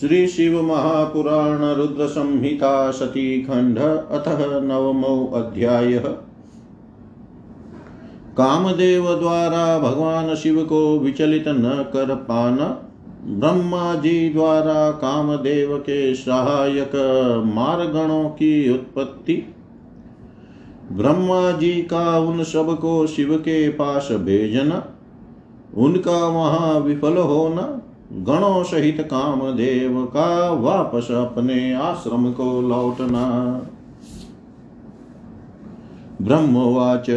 श्री शिव महापुराण रुद्र संहिता सती खंड अतः नवमो अध्याय। कामदेव द्वारा भगवान शिव को विचलित न कर पाना ब्रह्मा जी द्वारा कामदेव के सहायक मारगणों की उत्पत्ति। ब्रह्मा जी का उन सबको शिव के पास भेजना, उनका वहाँ विफल होना गणों सहित कामदेव का वापस अपने आश्रम को लौटना। ब्रह्मवाच,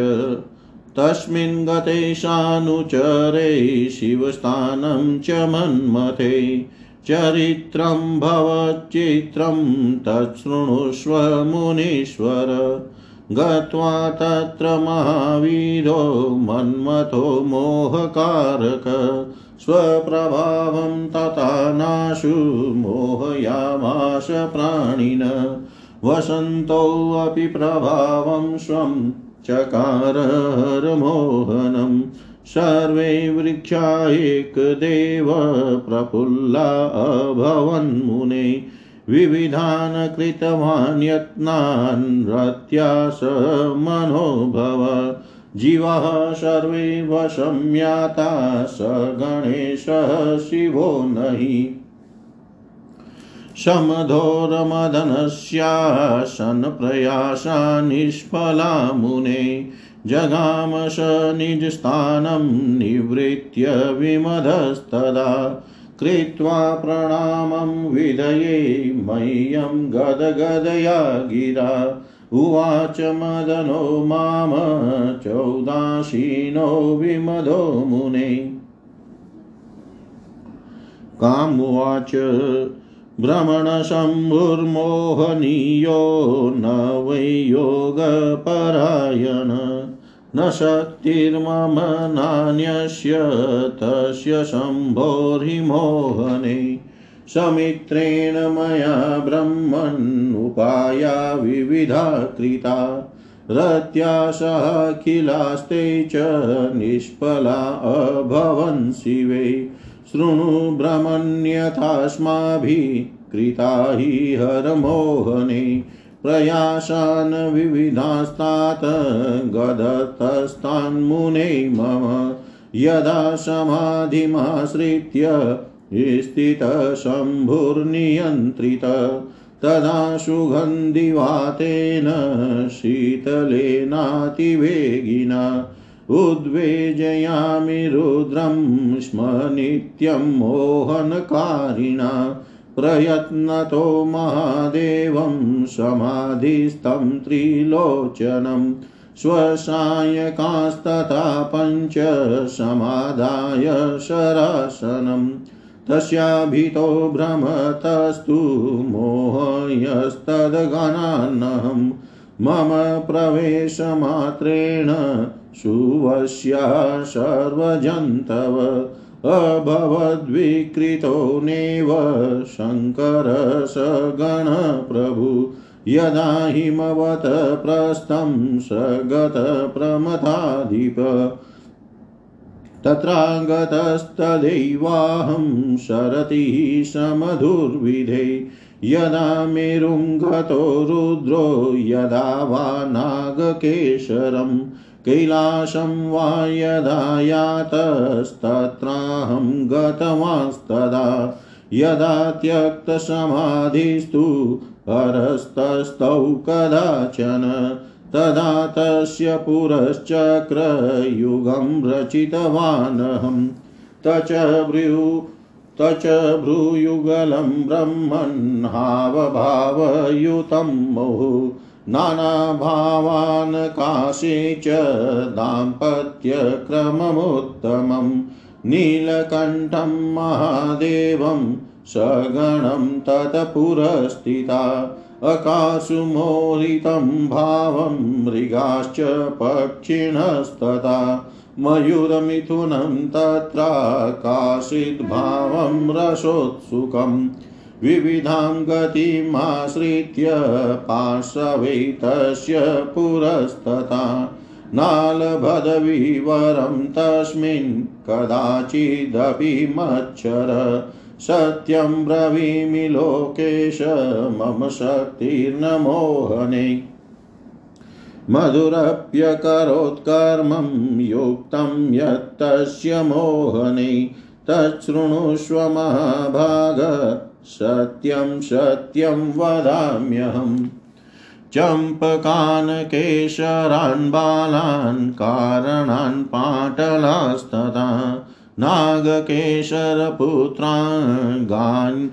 तस्मिन् गते शानुचरे शिवस्थानं च मन्मथे, चरित्रं भवच्चित्रं तच्छृणुष्व मुनीश्वर। गत्वा तत्र महावीरो मन्मथो मोहकारक स्वप्रभावं तथा नाशु मोहयामाश प्राणिन। वसन्तोऽपि प्रभावं स्वं चकारहरमोहनं। सर्वे वृक्षा एकदेव प्रफुल्ला अभवन्मुने विविधान् कृतवान् यत्नान् रत्यास मनोभव। जीवाः सर्वे वशम्याता स गणेशः शिवो नहि। समधोरमदनस्यासन् प्रयासा निष्फला मुने जगामश निजस्थानं निवृत्य विमधस्तदा। कृत्वा प्रणामं विधये मह्यं गदगदया गिरा। उवाच मदनो माम चौदाशीनो विमधो मुने। कामुवाच भ्रमणशम्भुर्मोहनीयो न वै योगपरायण। न शक्तिर्मम नान्यस्य तस्य शम्भोर्हिमोहने समित्रेण मया ब्रह्मन्नुपाया विविधा कृता। रत्या सहाखिलास्ते च निष्फला अभवन् शिवे। शृणु भ्रमण्यथास्माभिः कृता हि हरमोहने। प्रयासान् विविधास्तात् गदतस्तान्मुने मम। यदा समाधिमाश्रित्य स्थितशम्भुर्नियन्त्रित तदा सुगन्धिवातेन शीतलेनातिवेगिना। उद्वेजयामि रुद्रं स्म नित्यं मोहनकारिणा। प्रयत्नतो महादेवं समाधिस्थं त्रिलोचनं। स्वसायकास्तथा पञ्च समादाय शरासनं। तस्याभितो भ्रमतस्तु मोहयस्तद्गणान्नहं मम प्रवेशमात्रेण सुवस्या सर्वजन्तव अभवद्विकृतो नेव शङ्कर यदा हिमवत् प्रस्थं स गतप्रमथाधिप तत्रागतस्तदैवाहं शरतिः समधुर्विधे। यदा मेरुङ्गतो रुद्रो, यदा वा नागकेशरम् कैलासं वा यदा यातस्तत्राहं गतवांस्तदा। यदा त्यक्तसमाधिस्तु हरस्तस्थौ कदाचन तदा तस्य पुरश्चक्रयुगं रचितवानहं। तच भ्रू, तच भ्रूयुगलं ब्रह्मन् हावभावयुतं मुहुः। नानाभावान् काशे च दाम्पत्यक्रममुत्तमं। नीलकण्ठं महादेवं सगणं तत्पुरस्थिता। अकाशुमोहितं भावं मृगाश्च पक्षिणस्तथा मयूरमिथुनं तत्राकाशिद्भावं रसोत्सुकम् विविधां गतिमाश्रित्य पार्श्वैतस्य पुरस्तथा नालभदविवरं तस्मिन् कदाचिदपि मच्छर सत्यं ब्रवीमि लोकेश, मम शक्तिर्न मोहने मधुरप्यकरोत्कर्मं युक्तं यत्तस्य मोहने। तच्छृणुष्व महाभाग सत्यं सत्यं वदाम्यहम्। चम्पकान् बालान् कारणान् पाटलास्तथा। नागकेशरपुत्रान् गान्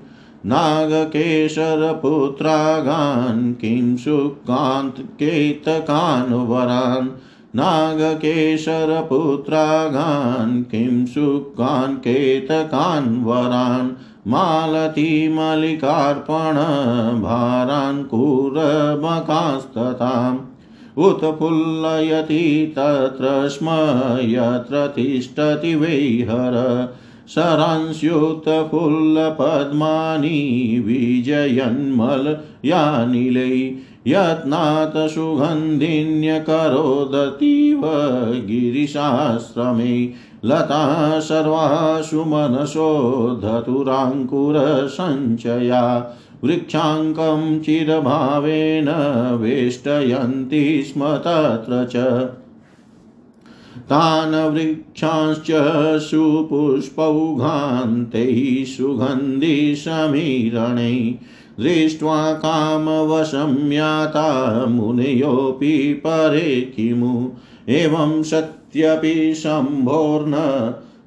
नागकेशरपुत्रागान् किं सुकान्त केतकान् वरान् नागकेशरपुत्रागान् किं सुकान् केतकान् वरान् मालतीमलिकार्पणभारान् कुरमकास्तताम् उत्फुल्लयति तत्र स्म यत्र तिष्ठति वैहर। शरांस्युतफुल्लपद्मानि विजयन्मलयानिलै यत्नात् सुगन्धिन्यकरोदतीव गिरिशाश्रमे लता सर्वासु मनसो धतुराङ्कुरसञ्चया। वृक्षाङ्कं चिरभावेन वेष्टयन्ति स्म तत्र च। तान् वृक्षांश्च सुपुष्पौघान्तैः सुगन्धिसमीरणै दृष्ट्वा कामवशं याता मुनयोऽपि परे किमु। एवं सत्यपि शम्भोर्न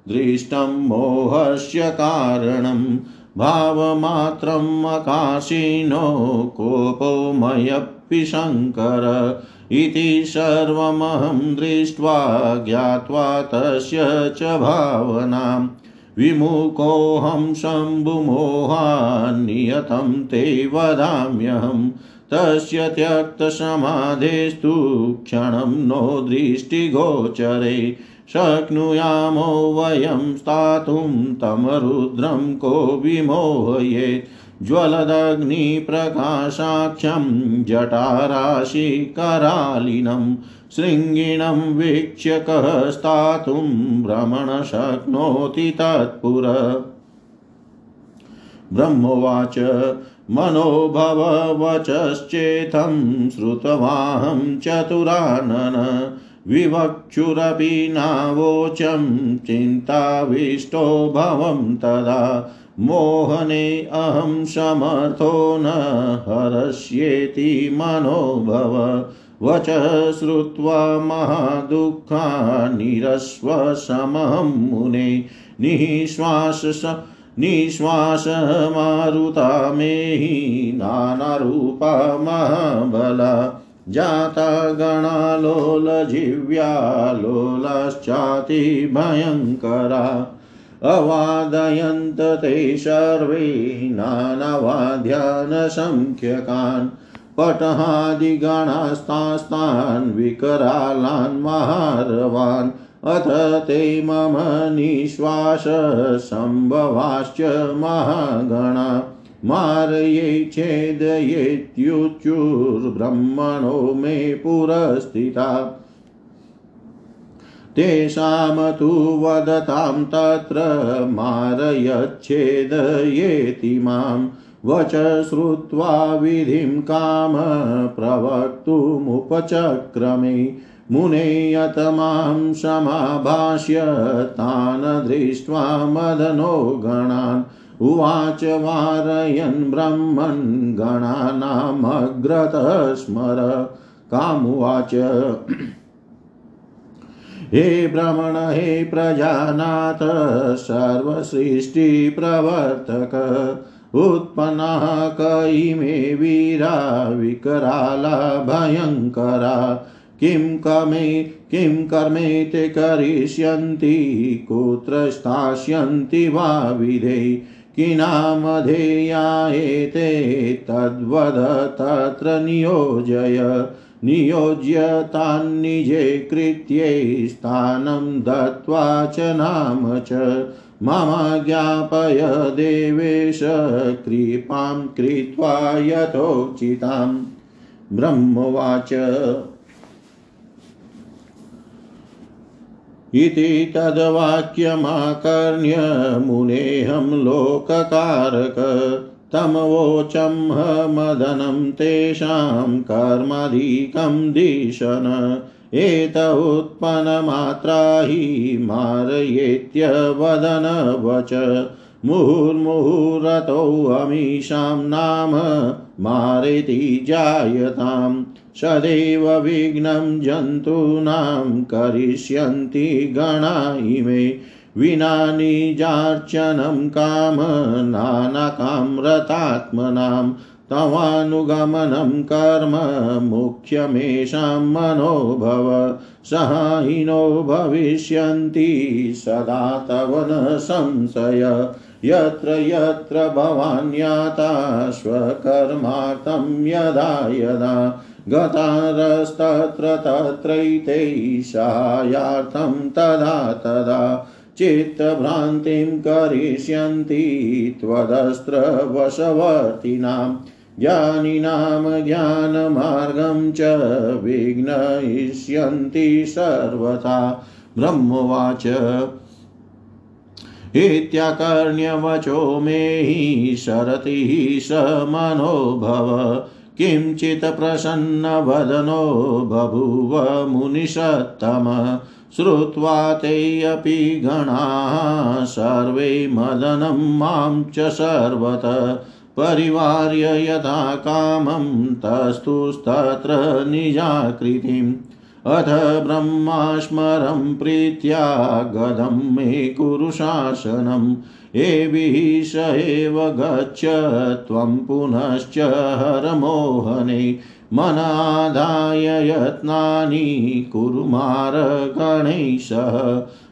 दृष्टं मोहस्य कारणं भावमात्रम् अकाशिनो कोपो मयपि शङ्कर इति सर्वमहं दृष्ट्वा ज्ञात्वा तस्य च भावनाम्। विमुखोऽहं शम्भुमोहान्नियतं ते वदाम्यहं। तस्य त्यक्तसमाधेस्तु क्षणं नो दृष्टिगोचरे। शक्नुयामो वयं स्थातुं तं रुद्रं को विमोहयेत्। ज्वलदग्निप्रकाशाख्यं जटाराशिकरालिनं शृङ्गिणं वीक्ष्य कः स्थातुं भ्रमण शक्नोति तत्पुर। ब्रह्मोवाच, मनोभववचश्चेतं श्रुतवाहं चतुरानन। विवक्षुरपि नावोचं चिन्ताविष्टो भवं तदा मोहने अहं समर्थो न हरस्येति मनोभव। वच श्रुत्वा महादुःखा निरस्वसमहं मुने। निःश्वास निःश्वासमारुता मेहि नानारूपा महाबला। जाता गणालोलजिह्व्या लोलाश्चाति भयङ्करा अवादयन्त ते सर्वे नानावाद्यानसङ्ख्यकान् पटहादिगणास्तास्तान् विकरालान् महारवान्। अथ ते मम निःश्वाससम्भवाश्च महागणा। मारये छेदयेत्युच्युर्ब्रह्मणो मे पुरस्थिता। तेषां तु वदतां तत्र मारयच्छेदयेति माम् वच श्रुत्वा विधिं काम प्रवक्तुमुपचक्रमे। मुनेयत माँ समाभाष्य तान् दृष्ट्वा मदनो गणान्। उवाच वारयन् ब्रह्मन् गणानामग्रतः स्मर कामुवाच हे भ्रमण हे प्रजानाथ सर्वसृष्टिप्रवर्तक उत्पन्नाः क इमे वीरा, विकराला भयङ्करा। किं कमे, किं कर्मे ते करिष्यन्ति, कुत्र स्थास्यन्ति वा विधे किनामधेया एते तद्वद तत्र नियोजय नियोज्य तान्निजे कृत्ये दत्त्वा च नाम च। मम ज्ञापय देवेश, कृपां कृत्वा यथोचितां ब्रह्मवाच। इति तद्वाक्यमाकर्ण्य मुनेऽहं लोककारक। तमवोचं मदनं तेषां कर्माधिकं दिशन। एत उत्पन्नमात्रा हि मारयेत्यवदनवच। मुहुर्मुहुरतोऽमीषां नाम मारेति जायताम्। सदैव विघ्नं जन्तूनां करिष्यन्ति गणा इमे विना निजार्चनं काम, नानाकाम्रतात्मनां तवानुगमनं कर्म, मुख्यमेषां मनोभव सहायिनो भविष्यन्ति सदा तव न संशय। यत्र यत्र भवान्याता स्वकर्मार्थं यदा यदा गतारस्तत्र तत्रैतैषायार्थं तदा तदा चित्तभ्रान्तिं करिष्यन्ति त्वदस्त्रवशवर्तिनां। ज्ञानिनां ज्ञानमार्गं च विघ्नयिष्यन्ति सर्वथा। ब्रह्मवाच। इत्याकर्ण्यवचो मे हि स मनोभव। किञ्चित् प्रसन्नवदनो बभूव मुनिषत्तम श्रुत्वा ते अपि गणाः, सर्वे मदनं माँ च सर्वत। परिवार्य यथा कामं तस्तुस्तत्र निजाकृतिम्। अथ ब्रह्मास्मरं प्रीत्या गदं मे कुरु शासनम् एभिः स एव गच्छ, त्वं पुनश्च हरमोहने। मनादाय यत्नानि कुरु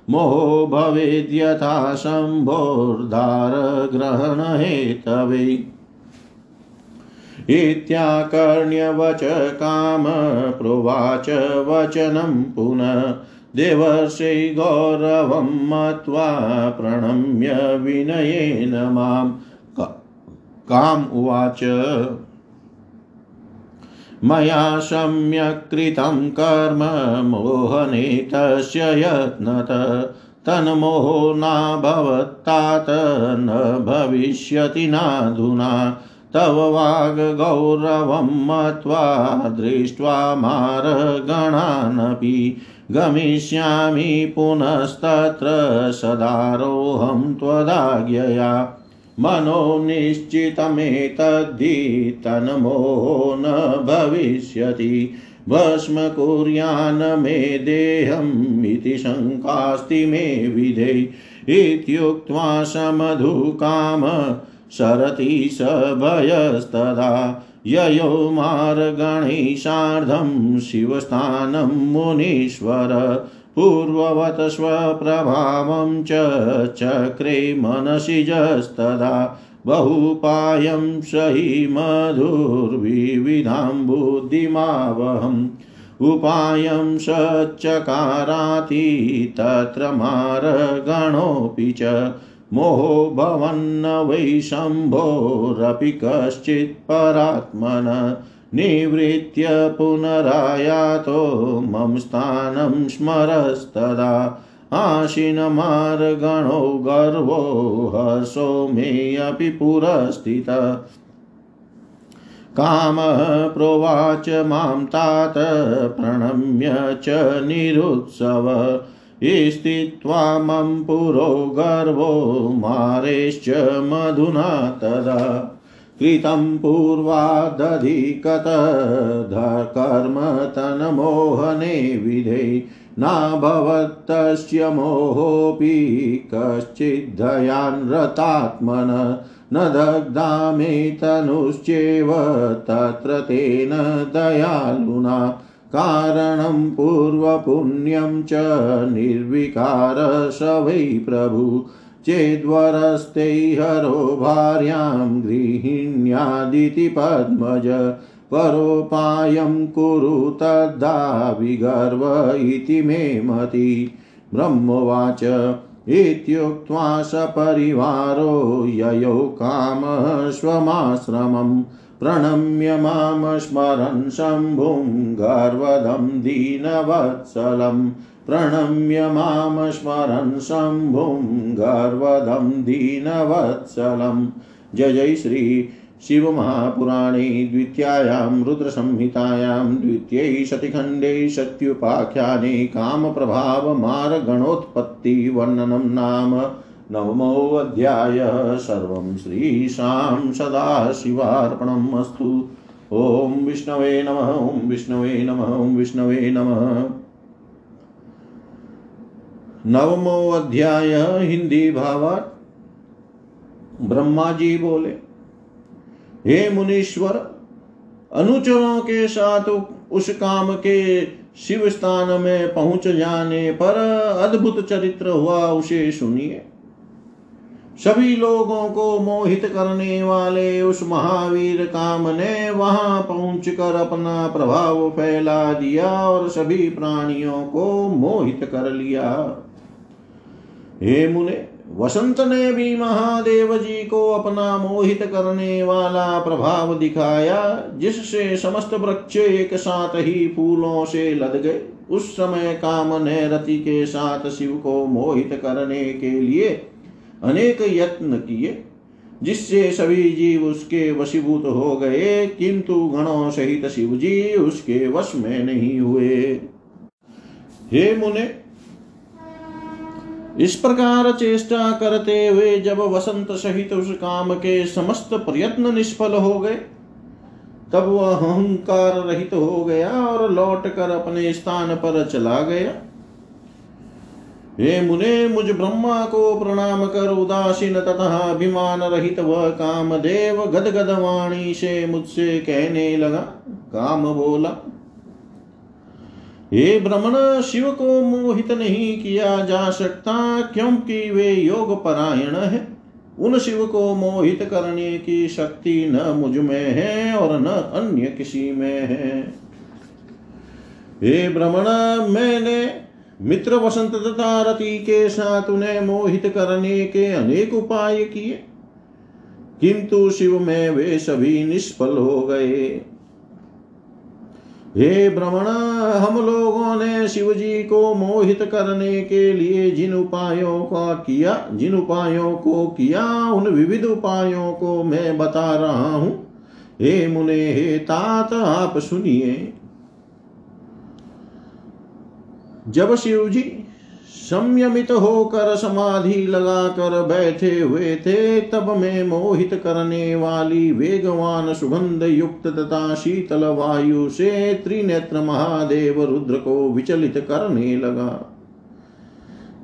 मोहो भवेद्यथा शम्भोर्धारग्रहणहेतवे। इत्याकर्ण्यवच काम प्रोवाच वचनं पुनः। देवर्षै गौरवं मत्वा प्रणम्य विनयेन माँ। काम उवाच। मया सम्यक् कृतं कर्म मोहने तस्य यत्नत, तन्मोहो नाभवत्तात न भविष्यति नाधुना। तव वाग्गौरवं मत्वा दृष्ट्वा मारगणानपि गमिष्यामि पुनस्तत्र सदारोहं त्वदाज्ञया। मनो निश्चितमेतद्धि तन्मोहो न भविष्यति। भस्म कुर्यान् मे देहम् इति शङ्कास्ति मे विधे। इत्युक्त्वा समधुकाम सरति स भयस्तदा। ययो मार्गणैः सार्धं शिवस्थानं मुनीश्वर, पूर्ववत् स्वप्रभावं च चक्रे मनसि जस्तदा, बहुपायं स हि मधुर्विविधां बुद्धिमावहम्। उपायं स चकाराति तत्र मार्गणोऽपि च मोहो भवन्न वै शम्भोरपि कश्चित् परात्मन निवृत्य पुनरायातो मम स्थानं स्मरस्तदा। आशिनमार्गणो गर्वो हर्षो मेऽपि पुरस्थित। कामः प्रोवाच माँ तात, प्रणम्य च निरुत्सव। स्थित्वा मम पुरो गर्वो मारेश्च मधुना तदा कृतं पूर्वादधिकतधकर्म तन्मोहने विधे। नाभवत्तस्य मोहोऽपि कश्चिद्धयान् रतात्मन न दग्धा मे तनुश्चेव तत्र तेन दयालुना। कारणं पूर्वपुण्यं च निर्विकार स वै प्रभु। चेद्वरस्ते हरो भार्यां गृहिण्यादिति पद्मज परोपायं कुरु तद्धा विगर्व इति मे मति। ब्रह्मवाच, इत्युक्त्वा सपरिवारो ययो कामश्वमाश्रमम् प्रणम्य माँ स्मरन् शम्भुं गर्वदं दीनवत्सलं। प्रणम्य माँ स्मरन् शम्भुं गर्वदं दीनवत्सलं। जय जय श्री शिवमहापुराणे द्वितीयायां रुद्रसंहितायां द्वितीयै शतिखण्डे सत्युपाख्याने कामप्रभावमार्गणोत्पत्तिवर्णनं नाम नवमोऽध्यायः सर्वं श्रीशां सदाशिवार्पणम् अस्तु। ॐ विष्णवे नमः, ॐ विष्णवे नमः, ॐ विष्णवे नमः। नवमो अध्याय, हिंदी भावार्थ ब्रह्मा जी बोले, हे मुनीश्वर, अनुचरों के साथ उस काम के शिव स्थान में पहुँच जाने पर अद्भुत चरित्र हुआ, उसे सुनिए। सभी लोगों को मोहित करने वाले उस महावीर काम ने वहाँ पहुंचकर अपना प्रभाव फैला दिया और सभी प्राणियों को मोहित कर लिया। हे मुने, वसंत ने भी महादेव जी को अपना मोहित करने वाला प्रभाव दिखाया, जिससे समस्त वृक्ष एक साथ ही फूलों से लद गए। उस समय काम ने रति के साथ शिव को मोहित करने के लिए अनेक यत्न किए, जिससे सभी जीव उसके वशीभूत हो गए, किंतु गणों सहित शिव जी उसके वश में नहीं हुए। हे मुने, इस प्रकार चेष्टा करते हुए जब वसंत सहित उस काम के समस्त प्रयत्न निष्फल हो गए, तब वह अहंकार रहित हो गया और लौट कर अपने स्थान पर चला गया। हे मुने, मुझ ब्रह्मा को प्रणाम कर, उदासीन तथा अभिमान रहित वह काम देव गदगद वाणी से मुझसे कहने लगा, काम बोला। हे भ्रमण शिव को मोहित नहीं किया जा सकता, क्योंकि वे योग परायण है। उन शिव को मोहित करने की शक्ति न मुझमें है और न अन्य किसी में है। हे भ्रमण मैंने मित्र वसंत तथा रति के साथ उन्हें मोहित करने के अनेक उपाय किए किंतु शिव में वे सभी निष्फल हो गए हे भ्रमण हम लोगों ने शिव जी को मोहित करने के लिए जिन उपायों का किया, जिन उपायों को किया, उन विविध उपायों को मैं बता रहा हूँ। हे मुने, हे तात, आप सुनिए। जब शिव जी संयमित होकर समाधि लगाकर बैठे हुए थे, तब मैं मोहित करने वाली वेगवान सुगंध युक्त तथा शीतल वायु से त्रिनेत्र महादेव रुद्र को विचलित करने लगा।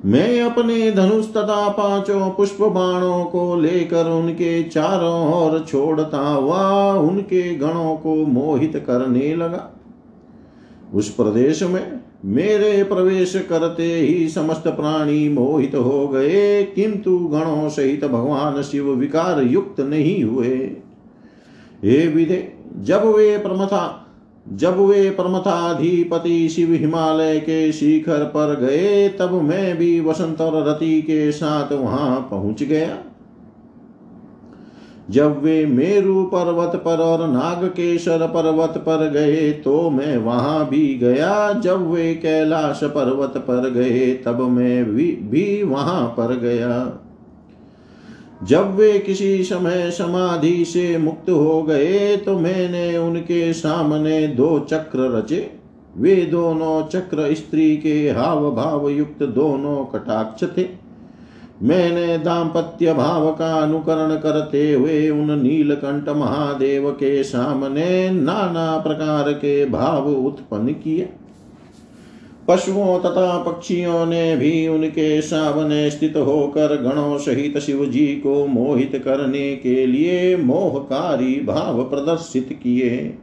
मैं अपने धनुष तथा पाँचों पुष्प बाणों को लेकर उनके चारों ओर छोड़ता हुआ उनके गणों को मोहित करने लगा। उस प्रदेश में मेरे प्रवेश करते ही समस्त प्राणी मोहित हो गए, किंतु गणों सहित भगवान शिव विकार युक्त नहीं हुए। हे विधे जब वे प्रमथा, जब वे प्रमथाधिपति शिव हिमालय के शिखर पर गए, तब मैं भी वसंत और रति के साथ वहाँ पहुँच गया। जब वे मेरु पर्वत पर और नागकेशर पर्वत पर गए तो मैं वहाँ भी गया। जब वे कैलाश पर्वत पर गए तब मैं भी, भी वहाँ पर गया। जब वे किसी समय समाधि से मुक्त हो गए तो मैंने उनके सामने दो चक्र रचे। वे दोनों चक्र स्त्री के हाव भाव युक्त दोनों कटाक्ष थे। मैंने दाम्पत्य भाव का अनुकरण करते हुए उन नीलकंठ महादेव के सामने नाना प्रकार के भाव उत्पन्न किए। पशुओं तथा पक्षियों ने भी उनके सामने स्थित होकर गणों सहित शिव जी को मोहित करने के लिए मोहकारी भाव प्रदर्शित किए।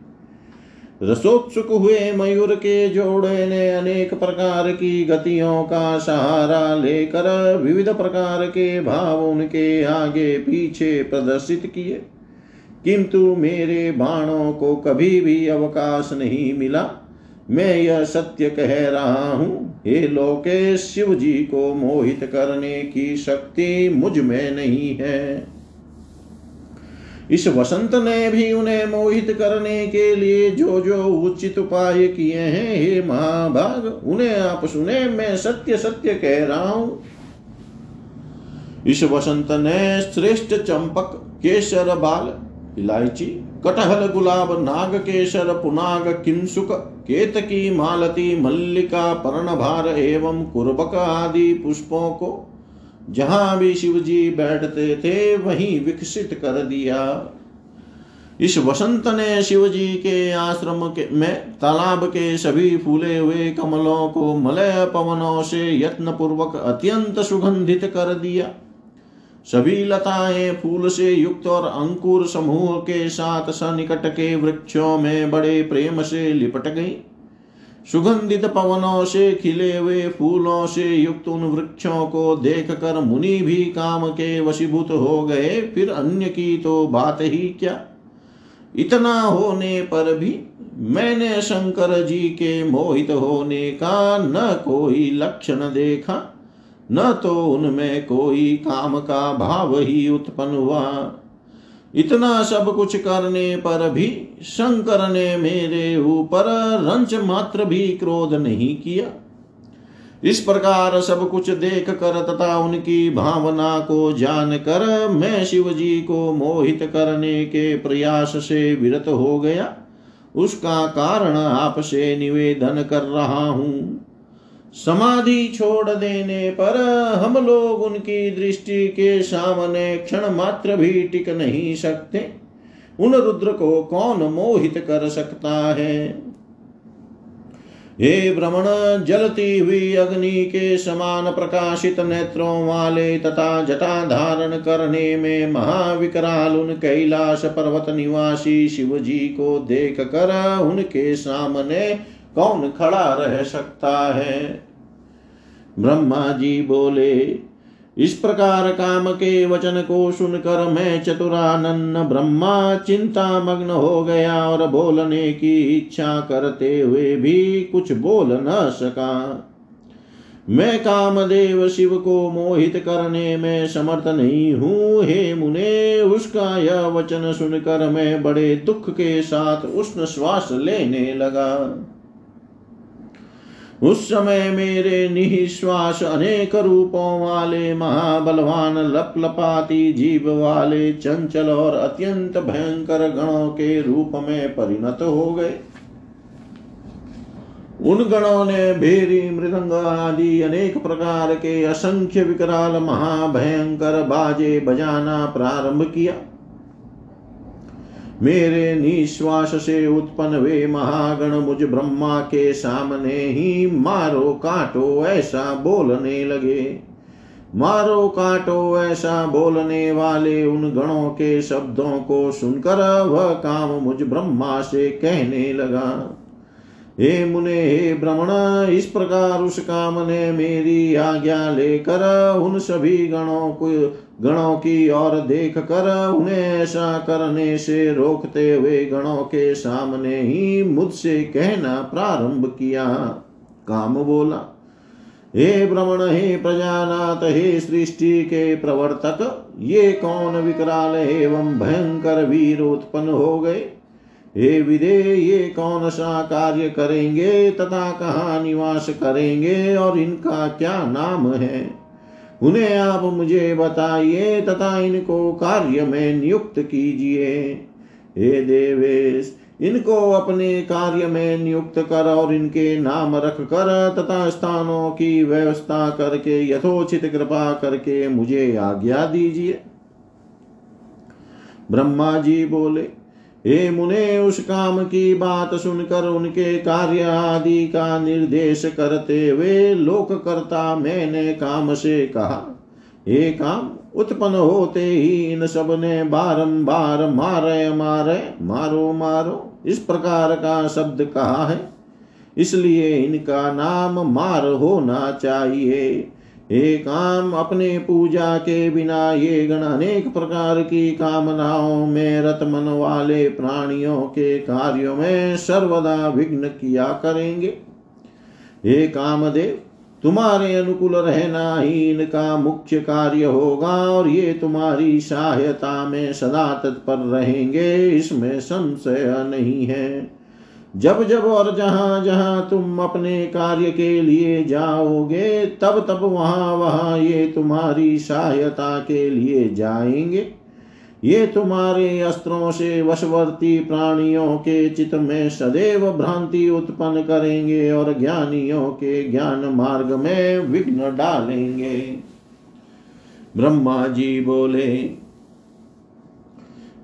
रसोत्सुक हुए मयूर के जोड़े ने अनेक प्रकार की गतियों का सहारा लेकर विविध प्रकार के भाव उनके आगे पीछे प्रदर्शित किए। किंतु मेरे बाणों को कभी भी अवकाश नहीं मिला। मैं यह सत्य कह रहा हूँ, हे लोके शिव जी को मोहित करने की शक्ति मुझमें नहीं है। इस वसंत ने भी उन्हें मोहित करने के लिए जो जो उचित उपाय किए हैं, हे महाभाग, उन्हें आप सुने, मैं सत्य सत्य कह रहा हूँ। इस वसंत ने श्रेष्ठ चंपक केसर बाल, इलायची, कटहल गुलाब, नाग केसर पुनाग किंसुक केतकी, मालती, मल्लिका, पर्णभार एवं कुर्बक आदि पुष्पों को जहाँ भी शिव जी बैठते थे, वहीं विकसित कर दिया। इस वसंत ने शिव जी के आश्रम के में तालाब के सभी फूले हुए कमलों को मलय पवनों से यत्न पूर्वक अत्यंत सुगंधित कर दिया। सभी लताएँ फूल से युक्त और अंकुर समूह के साथ सनिकट के वृक्षों में बड़े प्रेम से लिपट गई। सुगंधित पवनों से खिले हुए फूलों से युक्त उन वृक्षों को देख कर मुनि भी काम के वशीभूत हो गए, फिर अन्य की तो बात ही क्या? इतना होने पर भी मैंने शंकर जी के मोहित होने का न कोई लक्षण देखा, न तो उनमें कोई काम का भाव ही उत्पन्न हुआ। इतना सब कुछ करने पर भी शंकर ने मेरे ऊपर रंच मात्र भी क्रोध नहीं किया। इस प्रकार सब कुछ देख कर तथा उनकी भावना को जान कर मैं शिव जी को मोहित करने के प्रयास से विरत हो गया। उसका कारण आपसे निवेदन कर रहा हूँ। समाधि छोड़ देने पर हम लोग उनकी दृष्टि के सामने क्षण मात्र भी टिक नहीं सकते। उन रुद्र को कौन मोहित कर सकता है? हे भ्रमण जलती हुई अग्नि के समान प्रकाशित नेत्रों वाले तथा जटा धारण करने में महाविकराल उन कैलाश पर्वत निवासी शिव जी को देख कर उनके सामने कौन खड़ा रह सकता है? ब्रह्मा जी बोले, इस प्रकार काम के वचन को सुनकर मैं चतुरानन्न ब्रह्मा चिंता मग्न हो गया और बोलने की इच्छा करते हुए भी कुछ बोल न सका। मैं कामदेव शिव को मोहित करने में समर्थ नहीं हूँ। हे मुने, उसका यह वचन सुनकर मैं बड़े दुख के साथ उष्ण श्वास लेने लगा। उस समय मेरे निश्वास अनेक रूपों वाले महाबलवान, लपलपाती जीव वाले, चंचल और अत्यंत भयंकर गणों के रूप में परिणत हो गए। उन गणों ने भेरी, मृदंग आदि अनेक प्रकार के असंख्य विकराल, महाभयंकर बाजे बजाना प्रारंभ किया। मेरे निश्वास से उत्पन्न वे महागण मुझ ब्रह्मा के सामने ही मारो काटो, ऐसा बोलने लगे। मारो काटो, ऐसा बोलने वाले उन गणों के शब्दों को सुनकर वह काम मुझ ब्रह्मा से कहने लगा। हे मुने, हे भ्रमण इस प्रकार उस काम ने मेरी आज्ञा लेकर उन सभी गणों को गणों की ओर देख कर उन्हें ऐसा करने से रोकते हुए गणों के सामने ही मुझसे कहना प्रारंभ किया। काम बोला, हे भ्रमण हे प्रजानाथ, हे सृष्टि के प्रवर्तक, ये कौन विकराल एवं भयंकर वीर उत्पन्न हो गए? हे विदे, ये कौन सा कार्य करेंगे तथा कहाँ निवास करेंगे और इनका क्या नाम है? उन्हें आप मुझे बताइए तथा इनको कार्य में नियुक्त कीजिए। हे देवेश, इनको अपने कार्य में नियुक्त कर और इनके नाम रख कर तथा स्थानों की व्यवस्था करके, यथोचित कृपा करके मुझे आज्ञा दीजिए। ब्रह्मा जी बोले हे मुने, उस काम की बात सुनकर उनके कार्य आदि का निर्देश करते हुए लोक करता मैंने काम से कहा, हे काम, उत्पन्न होते ही इन सबने बारंबार मारे मारे, मारो मारो, इस प्रकार का शब्द कहा है। इसलिए इनका नाम मार होना चाहिए। हे काम अपने पूजा के बिना ये गण अनेक प्रकार की कामनाओं में रत मन वाले प्राणियों के कार्यों में सर्वदा विघ्न किया करेंगे। हे कामदेव, तुम्हारे अनुकूल रहना ही इनका मुख्य कार्य होगा और ये तुम्हारी सहायता में सदा तत्पर रहेंगे, इसमें संशय नहीं है। जब जब और जहाँ जहाँ तुम अपने कार्य के लिए जाओगे, तब तब वहाँ वहाँ ये तुम्हारी सहायता के लिए जाएँगे। ये तुम्हारे अस्त्रों से वशवर्ती प्राणियों के चित्त में सदैव भ्रांति उत्पन्न करेंगे और ज्ञानियों के ज्ञान मार्ग में विघ्न डालेंगे। ब्रह्मा जी बोले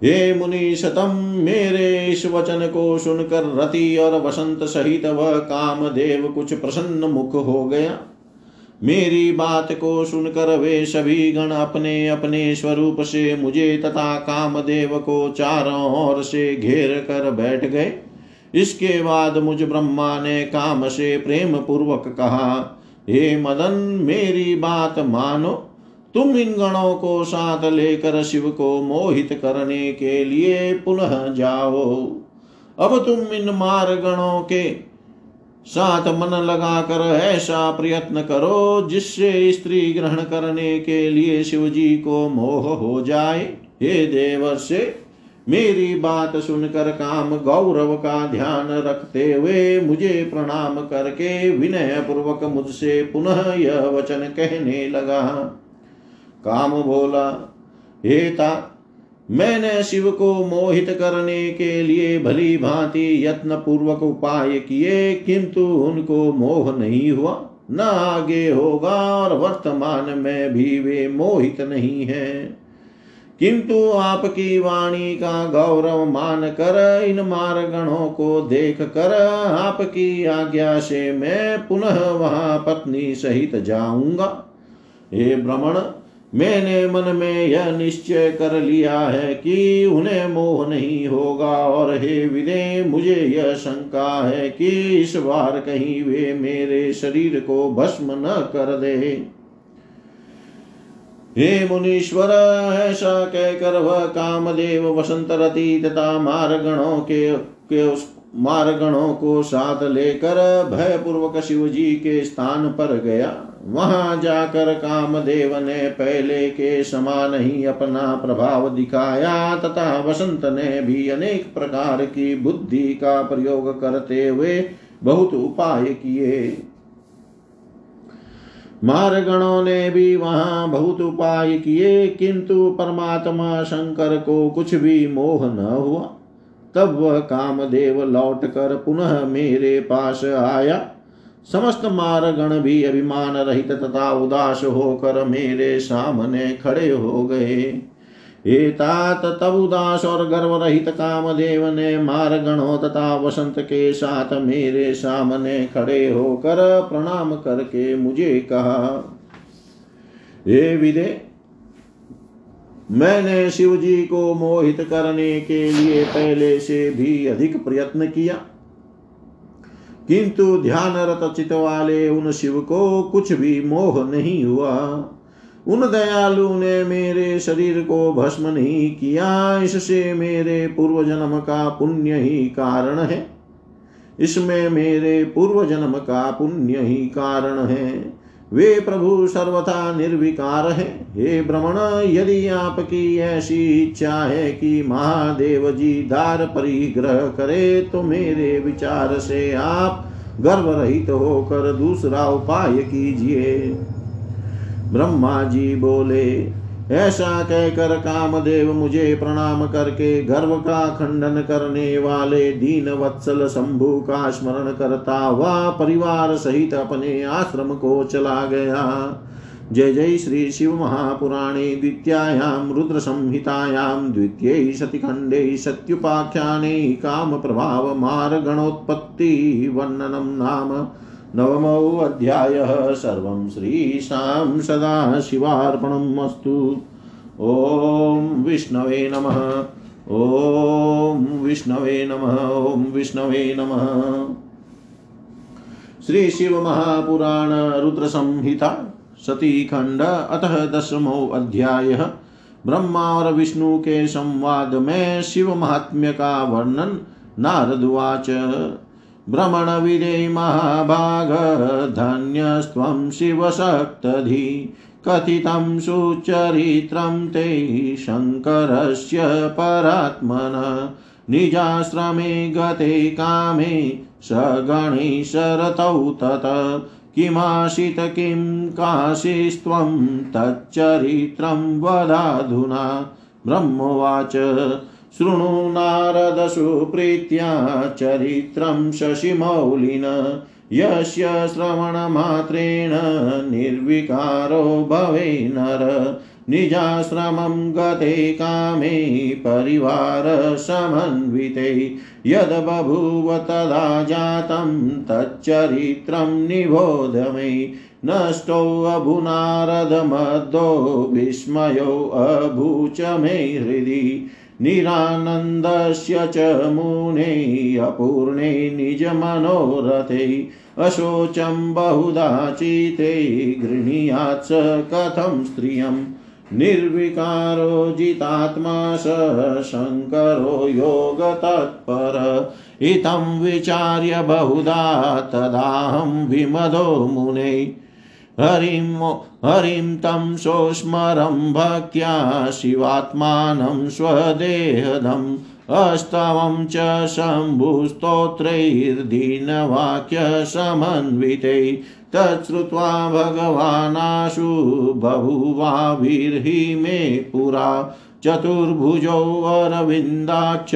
हे मुनि शतम, मेरे इस वचन को सुनकर रति और वसंत सहित वह कामदेव कुछ प्रसन्न मुख हो गया। मेरी बात को सुनकर वे सभी गण अपने अपने स्वरूप से मुझे तथा कामदेव को चारों ओर से घेर कर बैठ गए। इसके बाद मुझ ब्रह्मा ने काम से प्रेम पूर्वक कहा, हे मदन, मेरी बात मानो। तुम इन गणों को साथ लेकर शिव को मोहित करने के लिए पुनः जाओ। अब तुम इन मार गणों के साथ मन लगाकर ऐसा प्रयत्न करो, जिससे स्त्री ग्रहण करने के लिए शिव जी को मोह हो जाए। हे देवर से मेरी बात सुनकर काम गौरव का ध्यान रखते हुए मुझे प्रणाम करके विनय पूर्वक मुझसे पुनः यह वचन कहने लगा। काम बोला, हे ता, मैंने शिव को मोहित करने के लिए भली भांति यत्न पूर्वक उपाय किए, किंतु उनको मोह नहीं हुआ, न आगे होगा और वर्तमान में भी वे मोहित नहीं है। किंतु आपकी वाणी का गौरव मान कर इन मारगणों को देख कर आपकी आज्ञा से मैं पुनः वहाँ पत्नी सहित जाऊँगा। हे भ्रमण मैंने मन में यह निश्चय कर लिया है कि उन्हें मोह नहीं होगा। और हे विदे मुझे यह शंका है कि इस बार कहीं वे मेरे शरीर को भस्म न कर दे। हे मुनीश्वर ऐसा कहकर वह कामदेव वसंत रति तथा मारगणों के, के उस मारगणों को साथ लेकर भयपूर्वक शिव जी के स्थान पर गया। वहाँ जाकर कामदेव ने पहले के समान ही अपना प्रभाव दिखाया, तथा वसंत ने भी अनेक प्रकार की बुद्धि का प्रयोग करते हुए बहुत उपाय किए। मारगणों ने भी वहाँ बहुत उपाय किए, किंतु परमात्मा शंकर को कुछ भी मोह न हुआ। तब वह कामदेव लौट कर पुनः मेरे पास आया। समस्त मारगण भी अभिमान रहित तथा उदास होकर मेरे सामने खड़े हो गए। एतात तब उदास और गर्व रहित कामदेव ने मारगणों तथा वसंत के साथ मेरे सामने खड़े होकर प्रणाम करके मुझे कहा, हे विदे, मैंने शिव जी को मोहित करने के लिए पहले से भी अधिक प्रयत्न किया। किंतु ध्यानरत चित वाले उन शिव को कुछ भी मोह नहीं हुआ। उन दयालु ने मेरे शरीर को भस्म नहीं किया। इससे मेरे पूर्व जन्म का पुण्य ही कारण है। इसमें मेरे पूर्व जन्म का पुण्य ही कारण है। वे प्रभु सर्वथा निर्विकार है। हे भ्रमण यदि आपकी ऐसी इच्छा है कि महादेव जी दार परिग्रह करे तो मेरे विचार से आप गर्व रहित होकर दूसरा उपाय कीजिए। ब्रह्मा जी बोले ऐसा कहकर कामदेव मुझे प्रणाम करके गर्व का खंडन करने वाले दीन वत्सल शंभु का स्मरण करता हुआ परिवार सहित अपने आश्रम को चला गया। जय जय श्री शिव महापुराणे द्वितीयायां, रुद्र संहितायां, द्वितीय सतिखण्डे सत्युपाख्याने काम प्रभाव नाम नवमोऽध्यायः सर्वं श्रीशां सदाशिवार्पणम् अस्तु। ॐ विष्णवे नमः। ॐ विष्णवे नमः। ॐ विष्णवे नमः। श्री शिव महापुराण रुद्र संहिता सती खंड अतः दसमो अध्याय। ब्रह्मा और विष्णु के संवाद में शिव महात्म्य का वर्णन नारदुवाच भ्रमणविदे महाभागधन्यस्त्वं शिवशक्तधि, कथितं सुचरित्रं ते शङ्करस्य परात्मन। निजाश्रमे गते कामे स गणेशरतौ तत। किमाशित किं काशीस्त्वं तच्चरित्रं वदाधुना। ब्रह्मोवाच शृणु नारदसुप्रीत्या चरित्रं शशिमौलिन, यस्य श्रवणमात्रेण निर्विकारो भवे नर। निजाश्रमं गते कामे परिवारसमन्विते यद् बभूव तदा जातं तच्चरित्रं निबोध मे नष्टोऽभुनारदमद्दो विस्मयोऽभूच मे हृदि। निरानन्दस्य च मुने अपूर्णे निजमनोरथे अशोचं बहुधा चिते गृह्णीयात् स कथं स्त्रियम् निर्विकारो जितात्मा स शङ्करो योगतत्पर। इतं विचार्य बहुधा तदाहं विमदो मुने। हरिं हरिं तं सोस्मरं भक्त्या शिवात्मानं स्वदेहदम् अस्तवं च शम्भुस्तोत्रैर्दीनवाक्यसमन्वितै तच्छ्रुत्वा भगवानाशु बभुवाभिर्हि मे पुरा। चतुर्भुजो अरविन्दाक्ष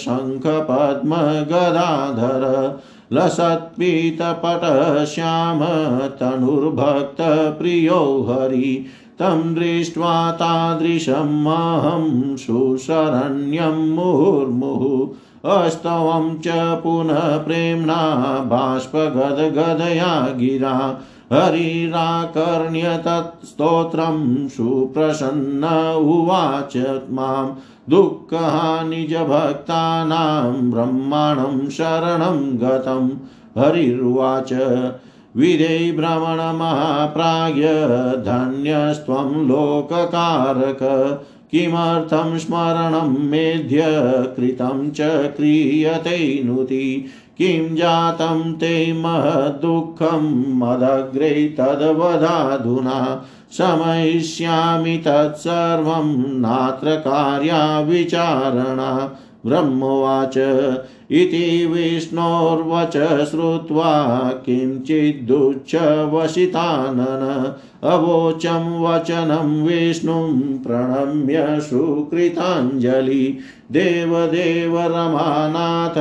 शङ्खपद्मगदाधर। लसत्पीतपटश्याम तनुर्भक्तप्रियो हरि। तं दृष्ट्वा तादृशमहं सुशरण्यं मुहुर्मुहुः। अस्तवं च पुनः प्रेम्णा बाष्पगदगदया गिरा। हरिराकर्ण्य तत्स्तोत्रं सुप्रसन्न उवाच माँ। दुःखहानिजभक्तानां ब्रह्माणं शरणं गतं हरिर्वाच विधे भ्रमणमहाप्राज्ञ, धन्यस्त्वं लोककारक। किमर्थं स्मरणं मेध्य कृतं च क्रियते नुति? किं जातं ते महदुःखं मदग्रे तद्वदाधुना? शमयिष्यामि तत्सर्वं नात्र कार्या विचारणा ब्रह्मोवाच इति विष्णोर्वच श्रुत्वा किञ्चिदुच्चवसितानन अवोचं वचनं विष्णुं प्रणम्य सुकृताञ्जलि। देवदेव रमानाथ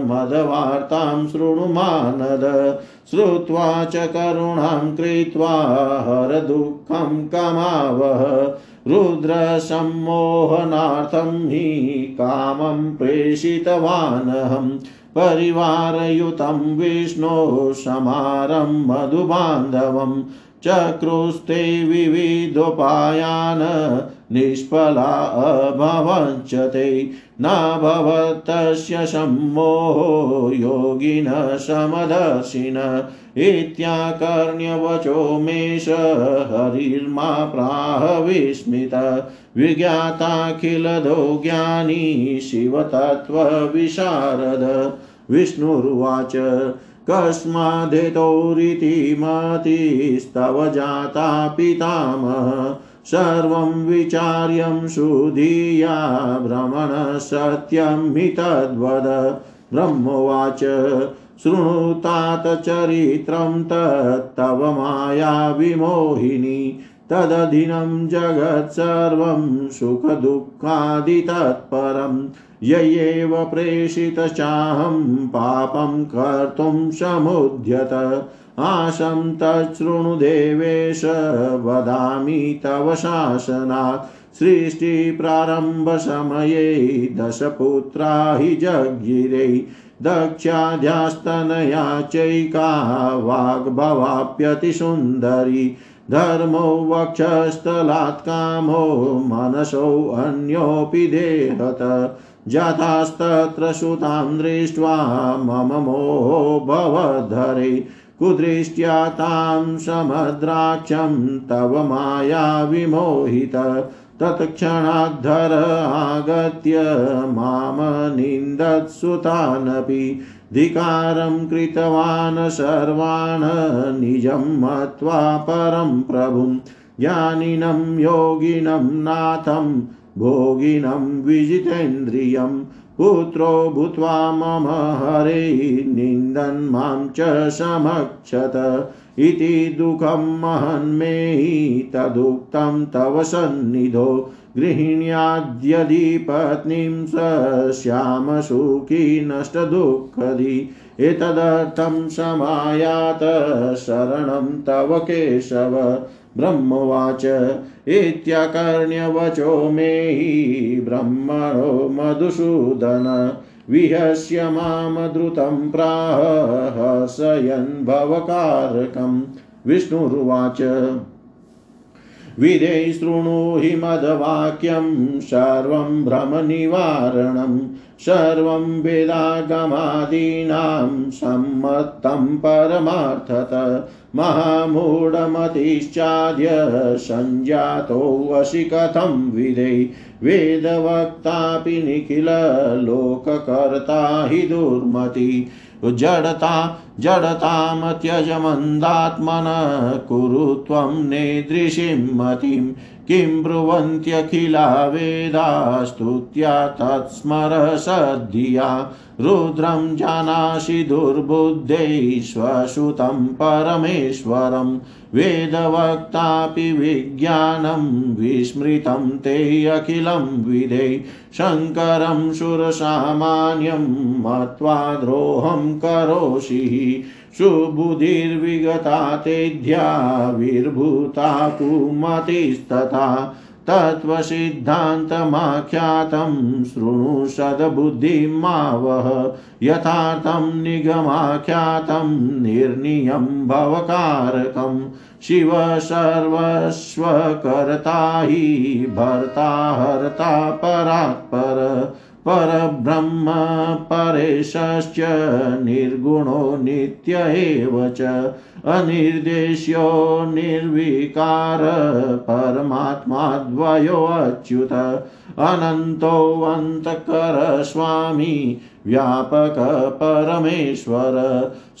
मदवार्तां शृणु मानद। श्रुत्वा च करुणां कृत्वा हरदुःखं कमावह। रुद्रसम्मोहनार्थं हि कामं प्रेषितवानहं। परिवारयुतं विष्णोः समारं मधुबान्धवं चक्रुस्ते विविधोपायान् निष्फला अभवञ्च ते न भवतस्य सम्मोहो योगिनः समदर्शिन इत्याकर्ण्यवचो मेष हरिर्मा प्राह विस्मित। विज्ञाताखिलदो ज्ञानी शिवतत्त्वविशारद। विष्णुरुवाच, कस्मादेतोरिति मतिस्तव जाता पितामह। सर्वं विचार्यं सुधीया भ्रमणसत्यं हि तद्वद। ब्रह्मोवाच शृणुतात चरित्रं तत्तव माया विमोहिनी। तदधीनं जगत्सर्वं सुखदुःखादितत्परं। ययेव प्रेषितचाहं पापं कर्तुं समुद्यत। आशं तच्छृणु देवेश वदामि तव शासनात्। सृष्टिप्रारम्भसमये दशपुत्रा हि जज्ञिरे दक्षाध्यास्तनया चैका वाग्भवाप्यतिसुन्दरी। धर्मो वक्षस्थलात्, कामो मनसो अन्योऽपि देहत जातास्तत्र सुतां दृष्ट्वा मम मोहो भवधरे। कुदृष्ट्या तां समद्राक्षं तव माया विमोहित। तत्क्षणाद्धर आगत्य माम निन्दत्सुतानपि धिकारं कृतवान् सर्वान् निजं मत्वा परं प्रभुं। ज्ञानिनं, योगिनं, नाथं, भोगिनं विजितेन्द्रियं पुत्रो भूत्वा मम हरे निन्दन् माँ च समक्षत इति दुःखं महन्मेहि तदुक्तं तव सन्निधो गृहिण्याद्यदि पत्नीं स श्यामसुखी नष्टदुःखदी एतदर्थं समायात शरणं तव केशव ब्रह्मवाच इत्याकर्ण्यवचो मेहि ब्रह्मणो मधुसूदन विहस्य माँ द्रुतं प्राह हसयन् भवकारकं विष्णुरुवाच। विधे शृणु हि मद्वाक्यं सर्वं भ्रमनिवारणं, सर्वं वेदागमादीनां सम्मतं परमार्थत, महामूढमतिश्चाद्य सञ्जातोऽसि कथं विधे, वेदवक्तापि निखिललोककर्ता हि दुर्मति। जडता जडतां त्यज मन्दात्मनः कुरु त्वं नेदृशीं मतिं किं ब्रुवन्त्यखिला वेदास्तुत्या तत्स्मर सद्धिया रुद्रं जानासि दुर्बुद्धैश्वसुतं परमेश्वरं। वेदवक्तापि विज्ञानं विस्मृतं ते अखिलं विधे शङ्करं सुरसामान्यं मत्वा द्रोहं करोषि। सुबुधिर्विगता तेध्या विर्भूता कुमतिस्तथा तत्त्वसिद्धान्तमाख्यातं शृणु सद्बुद्धिमावह यथार्थं निगमाख्यातं निर्णीयं भवकारकं शिव सर्वस्वकर्ता हि भर्ता हर्ता परात्पर परब्रह्म परेशश्च निर्गुणो नित्य एव च। अनिर्देश्यो निर्विकार परमात्माद्वयोऽच्युत अनन्तोऽन्तकर स्वामी व्यापक परमेश्वर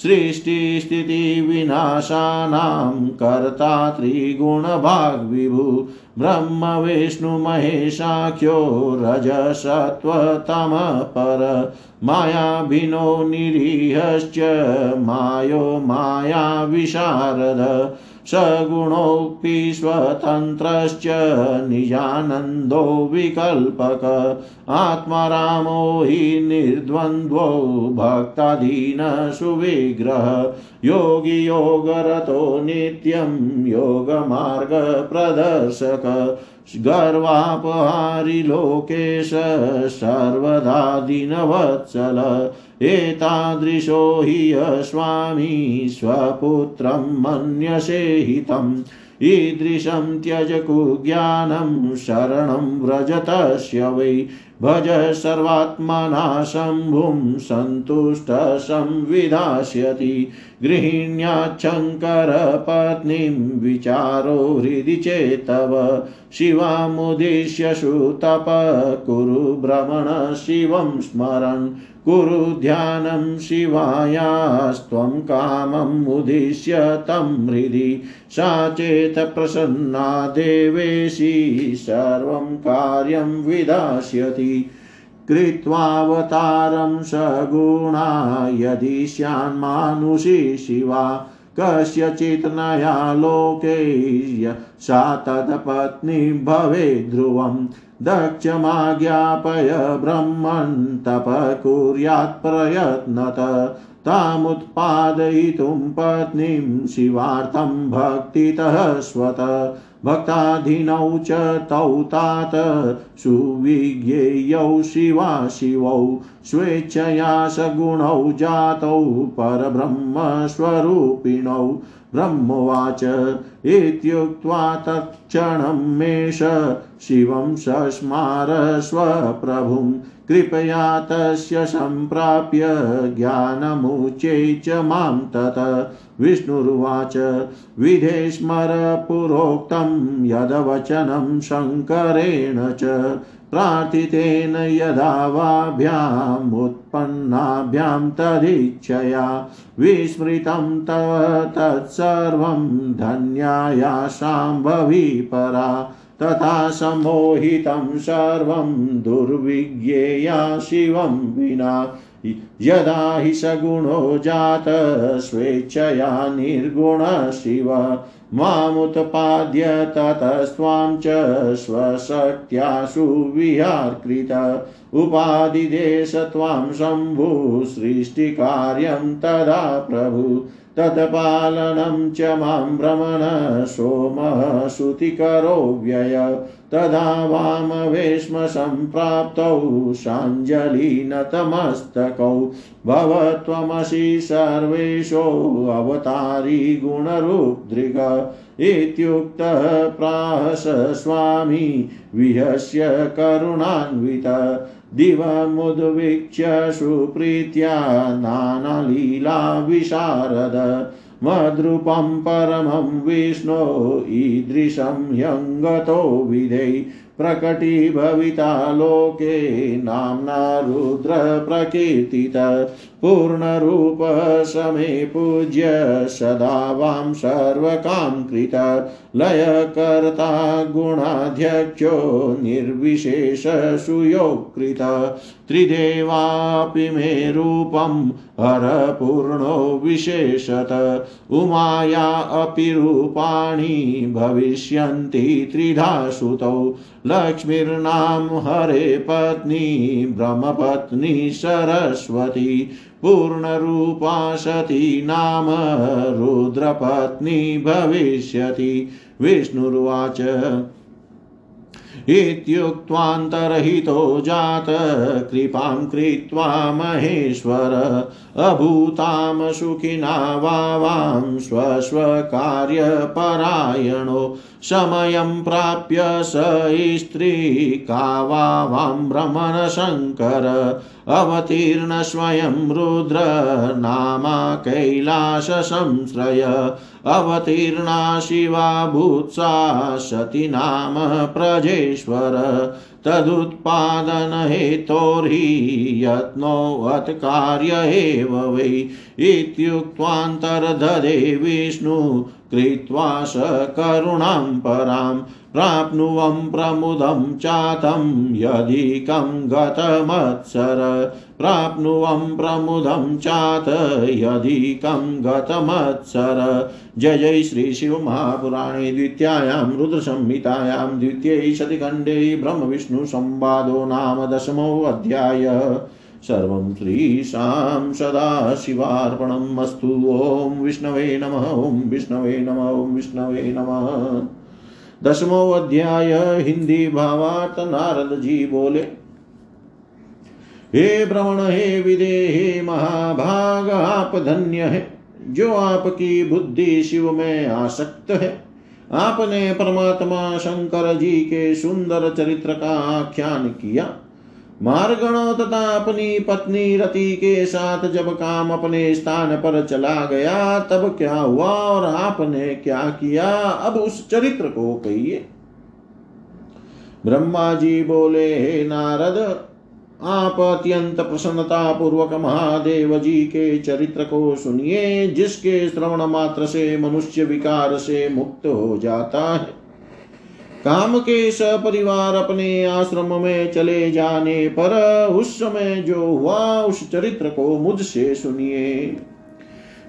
सृष्टिस्थितिविनाशानां कर्ता त्रिगुणभाग्विभु ब्रह्मविष्णुमहेशाख्यो रजसत्त्वतमः पर मायाभिनो निरीहश्च मायो मायाविशारद। सगुणोऽपि स्वतन्त्रश्च निजानन्दो विकल्पक। आत्मारामो हि निर्द्वन्द्वो भक्ताधीनसुविग्रह योगी योगरतो नित्यं योगमार्गप्रदर्शक। गर्वापहारि लोकेश सर्वदा दीनवत्सल। एतादृशो हि स्वामी स्वपुत्रं मन्यसे हितम् ईदृशं त्यज कुज्ञानं शरणं व्रजतस्य वै। भज सर्वात्मना शम्भुं सन्तुष्टसंविधास्यति। गृहिण्याच्छङ्करपत्नीं विचारो हृदि चेतव। शिवामुद्दिश्य सुतप कुरु भ्रमण शिवं स्मरन्। कुरु ध्यानं शिवायास्त्वं कामम् उद्दिश्य तं हृदि सा चेत् प्रसन्ना देवेशी सर्वं कार्यं विधास्यति कृत्वावतारं सगुणा यदि स्यान्मानुषी शिवा। कस्यचित् नया लोके सा तत्पत्नी भवेत् ध्रुवम् दक्षमाज्ञापय ब्रह्मन् तप कुर्यात् प्रयत्नत। तामुत्पादयितुं पत्नीं शिवार्थं भक्तितः स्वत। भक्ताधीनौ च तौ तात सुविज्ञेयौ शिवा शिवौ स्वेच्छया सगुणौ जातौ परब्रह्मस्वरूपिणौ ब्रह्मोवाच इत्युक्त्वा तत्क्षणं मेष शिवं सस्मार स्वप्रभुं कृपया तस्य सम्प्राप्य ज्ञानमुच्यै च माँ तत। विष्णुरुवाच विधेस्मर पुरोक्तं यदवचनं शङ्करेण च, प्रार्थितेन यदा वाभ्यामुत्पन्नाभ्यां तदिच्छया विस्मृतं तत्सर्वं धन्याया शाम्भवी परा। तथा सम्मोहितं सर्वं दुर्विज्ञेया शिवं विना। यदा हि सगुणो जात स्वेच्छया निर्गुणः शिव। मामुत्पाद्य ततस्त्वां च स्वशक्त्या सुविहार्कृत। उपादिदेश त्वां शम्भु सृष्टिकार्यं तदा प्रभु। तत्पालनं च माँ भ्रमण सोमः श्रुतिकरो व्यय। तदा वामवेश्म सम्प्राप्तौ साञ्जलिनतमस्तकौ। भव त्वमसि सर्वेशोऽवतारी गुणरूपदृग इत्युक्तः प्राहस स्वामी विहस्य करुणान्वित। दिवमुद्वीक्ष्य सुप्रीत्या नानालीलाविशारद मद्रूपं परमं विष्णो ईदृशं ह्यङ्गतो विधे। प्रकटीभविता लोके नाम्ना रुद्रप्रकीर्तित पूर्णरूप समे पूज्य सदा वां सर्वकां कृत लयकर्ता गुणाध्यक्षो निर्विशेषसुयोकृत त्रिदेवापि मे रूपं हरपूर्णो विशेषत, उमाया अपि रूपाणि भविष्यन्ति त्रिधा सुतौ लक्ष्मीर्नाम हरे पत्नी ब्रह्मपत्नी सरस्वती पूर्णरूपा सती नाम रुद्रपत्नी भविष्यति। विष्णुरुवाच इत्युक्त्वान्तरहितो जात, कृपां कृत्वा महेश्वर, अभूतां सुखिना वावां स्वस्वकार्यपरायणो, समयं प्राप्य स स्त्री का वावां भ्रमणशङ्कर अवतीर्ण स्वयं रुद्र नामा कैलाससंश्रय अवतीर्णा शिवा भूत्सा सती नाम प्रजेश्वर। तदुत्पादनहेतोर्हि यत्नोऽथ कार्य एव वै। इत्युक्त्वान्तर्दधे विष्णु कृत्वा स करुणां परां प्राप्नुवं प्रमुदं चातं यदिकं गतमत्सर। प्राप्नुवं प्रमुदं चात यदिकं गतमत्सर। जय जय श्री शिव महापुराणे द्वितीयायां रुद्रसंहितायां द्वितीये शतिखण्डे ब्रह्मविष्णुसंवादो नाम दशमोऽध्यायः सर्वं श्रीशां सदाशिवार्पणम् अस्तु। ॐ विष्णवे नमः, ॐ विष्णवे नमः, ॐ विष्णवे नमः। दसमो अध्याय हिंदी भावार्थ नारद जी बोले। हे भ्रमण हे विदे, हे महाभाग, आप धन्य है। जो आपकी बुद्धि शिव में आसक्त है, आपने परमात्मा शंकर जी के सुंदर चरित्र का आख्यान किया। मारगणों तथा अपनी पत्नी रति के साथ जब काम अपने स्थान पर चला गया, तब क्या हुआ और आपने क्या किया? अब उस चरित्र को कहिए। ब्रह्मा जी बोले, हे नारद आप अत्यंत प्रसन्नता पूर्वक महादेव जी के चरित्र को सुनिए, जिसके श्रवण मात्र से मनुष्य विकार से मुक्त हो जाता है। काम के सपरिवार अपने आश्रम में चले जाने पर उस समय जो हुआ, उस चरित्र को मुझसे सुनिए।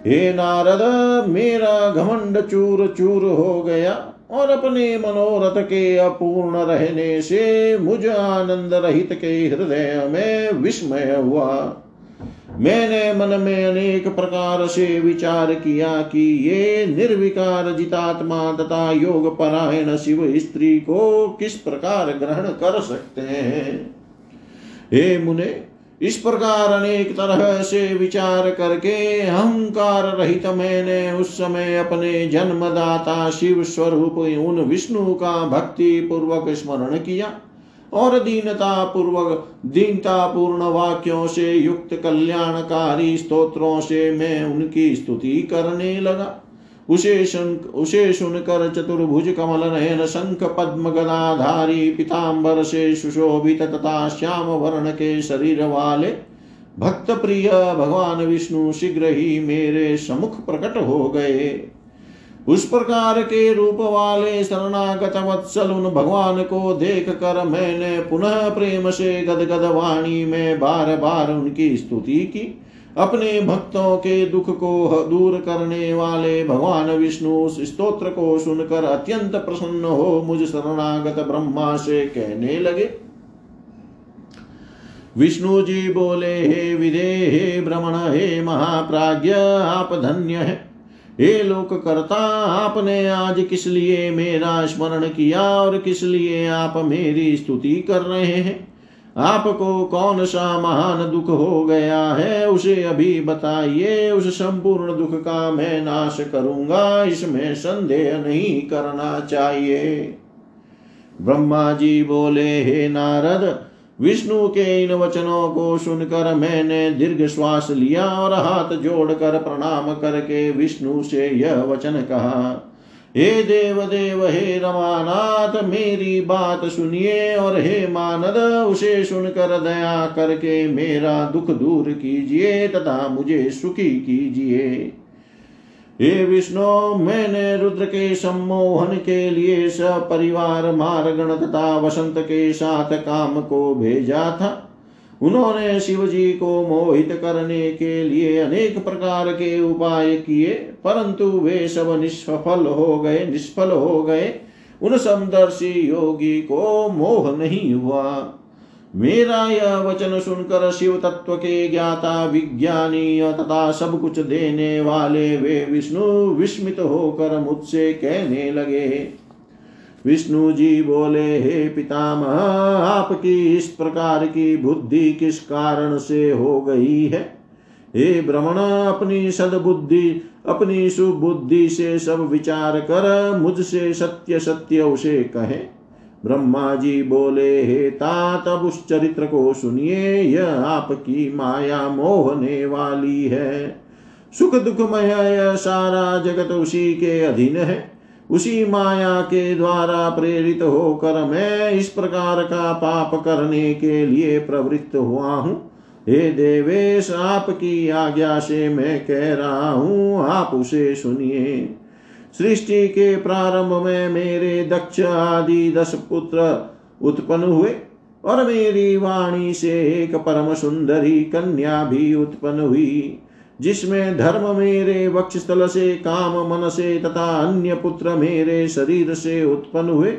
हे नारद, मेरा घमंड चूर चूर हो गया। और अपने मनोरथ के अपूर्ण रहने से मुझ आनंद रहित के हृदय में विस्मय हुआ। मैंने मन में अनेक प्रकार से विचार किया कि ये निर्विकार जितात्मा तथा योग परायण शिव स्त्री को किस प्रकार ग्रहण कर सकते हैं। हे मुने इस प्रकार अनेक तरह से विचार करके अहंकार रहित मैंने उस समय अपने जन्मदाता शिव स्वरूप उन विष्णु का भक्ति पूर्वक स्मरण किया और दीनता पूर्वक दीनता पूर्ण वाक्यों से युक्त कल्याणकारी स्तोत्रों से मैं उनकी स्तुति करने लगा। उसे सुनकर चतुर्भुज कमल नयन शंख पद्म गदाधारी पिताम्बर से सुशोभित तथा श्याम वर्ण के शरीर वाले भक्त प्रिय भगवान विष्णु शीघ्र ही मेरे समुख प्रकट हो गए। उस प्रकार के रूप वाले शरणागत वत्सल उन भगवान को देख कर मैंने पुनः प्रेम से गदगद वाणी में बार बार उनकी स्तुति की। अपने भक्तों के दुख को दूर करने वाले भगवान विष्णु स्तोत्र को सुनकर अत्यंत प्रसन्न हो मुझ शरणागत ब्रह्मा से कहने लगे। विष्णु जी बोले, हे विदे, हे भ्रमण हे महाप्राज्य आप धन्य है। हे लोक करता आपने आज किस लिए मेरा स्मरण किया और किस लिए आप मेरी स्तुति कर रहे हैं? आपको कौन सा महान दुख हो गया है, उसे अभी बताइए, उस संपूर्ण दुख का मैं नाश करूँगा, इसमें संदेह नहीं करना चाहिए। ब्रह्मा जी बोले, हे नारद, विष्णु के इन वचनों को सुनकर मैंने दीर्घ श्वास लिया और हाथ जोड़कर प्रणाम करके विष्णु से यह वचन कहा। हे देव देव हे रमानाथ, मेरी बात सुनिए और हे मानद, उसे सुनकर दया करके मेरा दुख दूर कीजिए तथा मुझे सुखी कीजिए। हे विष्णु, मैंने रुद्र के सम्मोहन के लिए सपरिवार मारगण तथा वसंत के साथ काम को भेजा था। उन्होंने शिव जी को मोहित करने के लिए अनेक प्रकार के उपाय किए, परंतु वे सब निष्फल हो गए, निष्फल हो गए। उन समदर्शी योगी को मोह नहीं हुआ। मेरा यह वचन सुनकर शिव तत्व के ज्ञाता विज्ञानी तथा सब कुछ देने वाले वे विष्णु विस्मित होकर मुझसे कहने लगे विष्णु जी बोले, हे पितामह, आपकी इस प्रकार की बुद्धि किस कारण से हो गई है? हे भ्रमण अपनी सदबुद्धि, अपनी सुबुद्धि से सब विचार कर मुझसे सत्य सत्य उसे कहे। ब्रह्मा जी बोले, हे तात, अब उस चरित्र को सुनिए, यह आपकी माया मोहने वाली है। सुख दुख दुखमय सारा जगत उसी के अधीन है। उसी माया के द्वारा प्रेरित होकर मैं इस प्रकार का पाप करने के लिए प्रवृत्त हुआ हूँ। हे देवेश, आपकी आज्ञा से मैं कह रहा हूँ, आप उसे सुनिए। सृष्टि के प्रारंभ में मेरे दक्ष आदि दस पुत्र उत्पन्न हुए और मेरी वाणी से एक परम सुंदरी कन्या भी उत्पन्न हुई। जिसमें धर्म मेरे वक्षस्थल से, काम मन से तथा अन्य पुत्र मेरे शरीर से उत्पन्न हुए।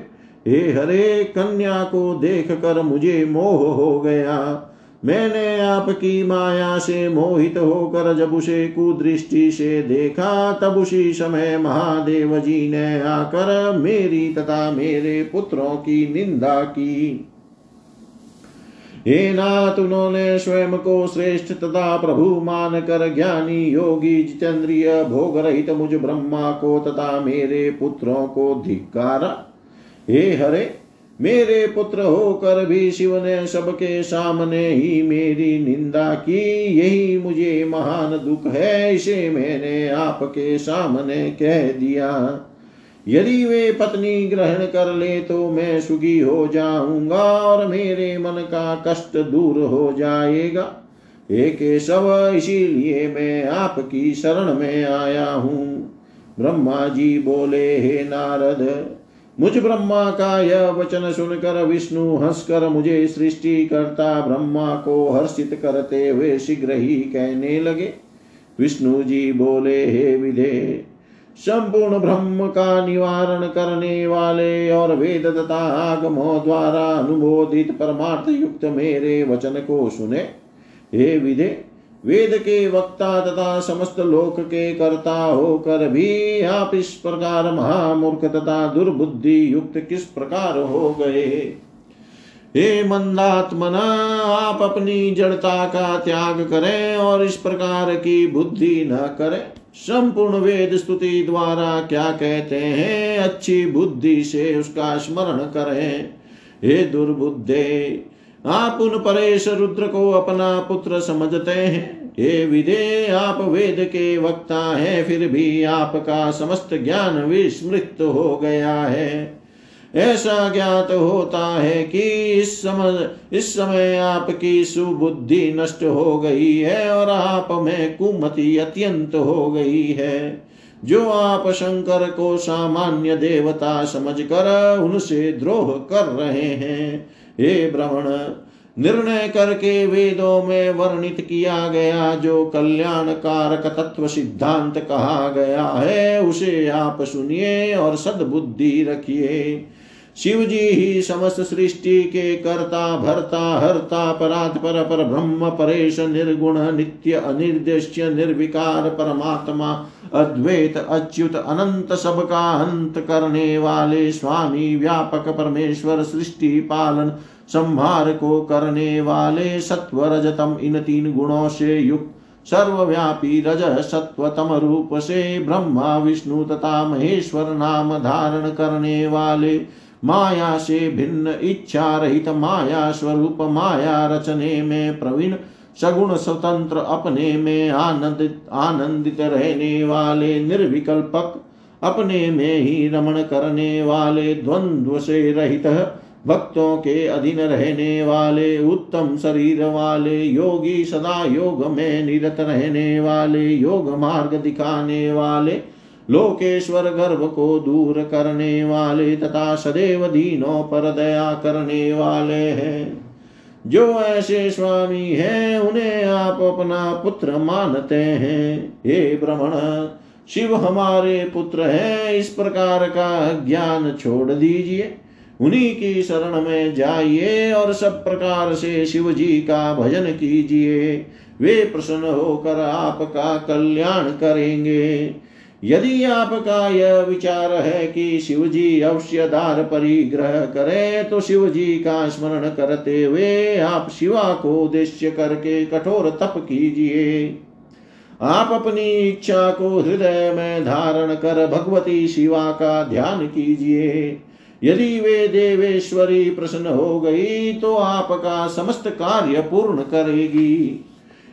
हे हरे कन्या को देख कर मुझे मोह हो गया। मैंने आपकी माया से मोहित होकर जब उसे कुदृष्टि से देखा, तब उसी समय महादेव जी ने आकर मेरी तथा मेरे पुत्रों की निंदा की। हे नाथ, उन्होंने स्वयं को श्रेष्ठ तथा प्रभु मान कर ज्ञानी योगी जितेंद्रिय भोग रहित मुझ ब्रह्मा को तथा मेरे पुत्रों को धिकारा हे हरे, मेरे पुत्र होकर भी शिव ने सबके सामने ही मेरी निंदा की, यही मुझे महान दुख है, इसे मैंने आपके सामने कह दिया। यदि वे पत्नी ग्रहण कर ले तो मैं सुखी हो जाऊँगा और मेरे मन का कष्ट दूर हो जाएगा। हे केशव, इसीलिए मैं आपकी शरण में आया हूँ। ब्रह्मा जी बोले, हे नारद, मुझ ब्रह्मा का यह वचन सुनकर विष्णु हंसकर मुझे सृष्टि करता ब्रह्मा को हर्षित करते हुए शीघ्र ही कहने लगे। विष्णु जी बोले, हे विधे संपूर्ण ब्रह्म का निवारण करने वाले और वेद तथा आगमों द्वारा अनुमोदित परमार्थ युक्त मेरे वचन को सुने। हे विधे वेद के वक्ता तथा समस्त लोक के कर्ता होकर भी आप इस प्रकार महामूर्ख तथा दुर्बुद्धि युक्त किस प्रकार हो गए? हे मंदात्मना, आप अपनी जड़ता का त्याग करें और इस प्रकार की बुद्धि न करें। संपूर्ण वेद स्तुति द्वारा क्या कहते हैं? अच्छी बुद्धि से उसका स्मरण करें। हे दुर्बुद्धे, आप उन परेश रुद्र को अपना पुत्र समझते हैं। हे विदे, आप वेद के वक्ता हैं, फिर भी आपका समस्त ज्ञान विस्मृत हो गया है। ऐसा ज्ञात होता है कि इस समय इस समय आपकी सुबुद्धि नष्ट हो गई है और आप में कुमति अत्यंत हो गई है। जो आप शंकर को सामान्य देवता समझकर उनसे द्रोह कर रहे हैं, हे ब्रह्मण, निर्णय करके वेदों में वर्णित किया गया जो कल्याण कारक तत्व सिद्धांत कहा गया है, उसे आप सुनिए और सद्बुद्धि रखिए। शिव जी ही समस्त सृष्टि के कर्ता, भरता, हरता, परात, पर पर, ब्रह्म, परेश, निर्गुण, नित्य, अनिर्देश्य, निर्विकार, परमात्मा, अद्वैत, अच्युत, अनंत, सबका अंत करने वाले स्वामी, व्यापक परमेश्वर, सृष्टि पालन, संहार को करने वाले सत्व रजतम इन तीन गुणों से युक्त, सर्वव्यापी रज, सत्वतम रूप से ब्रह्मा, विष्णु तथा महेश्वर नाम धारण करने वाले माया से भिन्न इच्छा रहित माया स्वरूप माया रचने में प्रवीण, सगुण स्वतंत्र अपने में आनंदित आनंदित रहने वाले निर्विकल्पक, अपने में ही रमण करने वाले द्वंद्व से रहित, भक्तों के अधीन रहने वाले, उत्तम शरीर वाले, योगी सदा योग में निरत रहने वाले, योग मार्ग दिखाने वाले लोकेश्वर गर्भ को दूर करने वाले तथा सदैव दीनों पर दया करने वाले हैं। जो ऐसे स्वामी हैं, उन्हें आप अपना पुत्र मानते हैं। हे ब्रह्मण, शिव हमारे पुत्र हैं, इस प्रकार का ज्ञान छोड़ दीजिए। उन्हीं की शरण में जाइए और सब प्रकार से शिव जी का भजन कीजिए। वे प्रसन्न होकर आपका कल्याण करेंगे। यदि आपका यह विचार है कि शिव जी अवश्य दार परिग्रह करे तो शिव जी का स्मरण करते हुए आप शिवा को उद्देश्य करके कठोर तप कीजिए। आप अपनी इच्छा को हृदय में धारण कर भगवती शिवा का ध्यान कीजिए। यदि वे देवेश्वरी प्रसन्न हो गई तो आपका समस्त कार्य पूर्ण करेगी।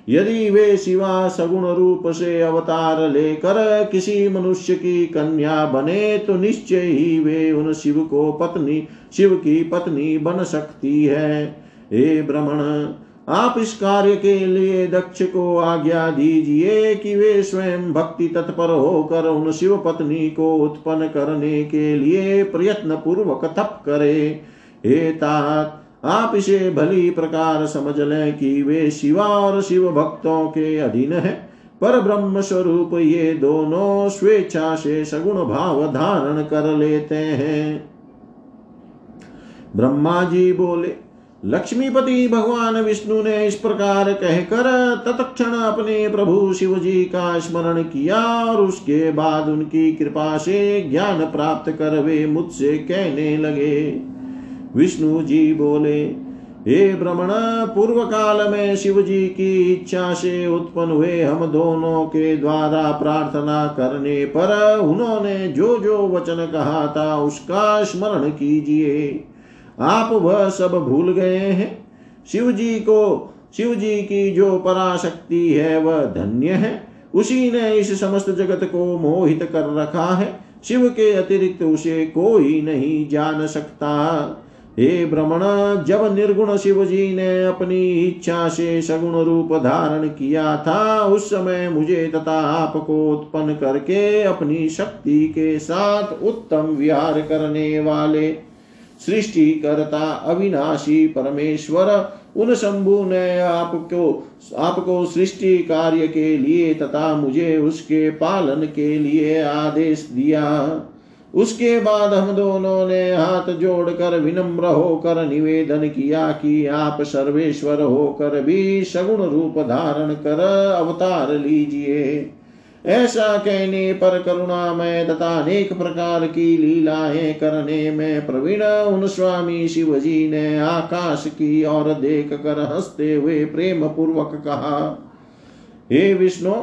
यदि वे शिवा सगुण रूप से अवतार लेकर किसी मनुष्य की कन्या बने तो निश्चय ही वे उन शिव को पत्नी, शिव की पत्नी बन सकती है। हे ब्रह्मण, आप इस कार्य के लिए दक्ष को आज्ञा दीजिए कि वे स्वयं भक्ति तत्पर होकर उन शिव पत्नी को उत्पन्न करने के लिए प्रयत्न पूर्वक तप करे। हे तात आप इसे भली प्रकार समझ लें कि वे शिवा और शिव भक्तों के अधीन है। पर ब्रह्म स्वरूप ये दोनों स्वेच्छा से सगुण भाव धारण कर लेते हैं। ब्रह्मा जी बोले, लक्ष्मीपति भगवान विष्णु ने इस प्रकार कहकर तत्क्षण अपने प्रभु शिव जी का स्मरण किया और उसके बाद उनकी कृपा से ज्ञान प्राप्त कर वे मुझसे कहने लगे। विष्णु जी बोले, हे ब्रह्मण पूर्व काल में शिव जी की इच्छा से उत्पन्न हुए हम दोनों के द्वारा प्रार्थना करने पर उन्होंने जो जो वचन कहा था उसका स्मरण कीजिए। आप वह सब भूल गए हैं। शिव जी को शिव जी की जो पराशक्ति है वह धन्य है। उसी ने इस समस्त जगत को मोहित कर रखा है। शिव के अतिरिक्त उसे कोई नहीं जान सकता। हे ब्रह्मण, जब निर्गुण शिव जी ने अपनी इच्छा से सगुण रूप धारण किया था, उस समय मुझे तथा आपको उत्पन्न करके अपनी शक्ति के साथ उत्तम विहार करने वाले सृष्टि करता अविनाशी परमेश्वर, उन शंभु ने आपको आपको सृष्टि कार्य के लिए तथा मुझे उसके पालन के लिए आदेश दिया। उसके बाद हम दोनों ने हाथ जोड़कर विनम्र होकर निवेदन किया कि आप सर्वेश्वर होकर भी सगुण रूप धारण कर अवतार लीजिए। ऐसा कहने पर करुणा में तथा अनेक प्रकार की लीलाएँ करने में प्रवीण उन स्वामी शिव जी ने आकाश की ओर देख कर हँसते हुए प्रेम पूर्वक कहा, हे विष्णु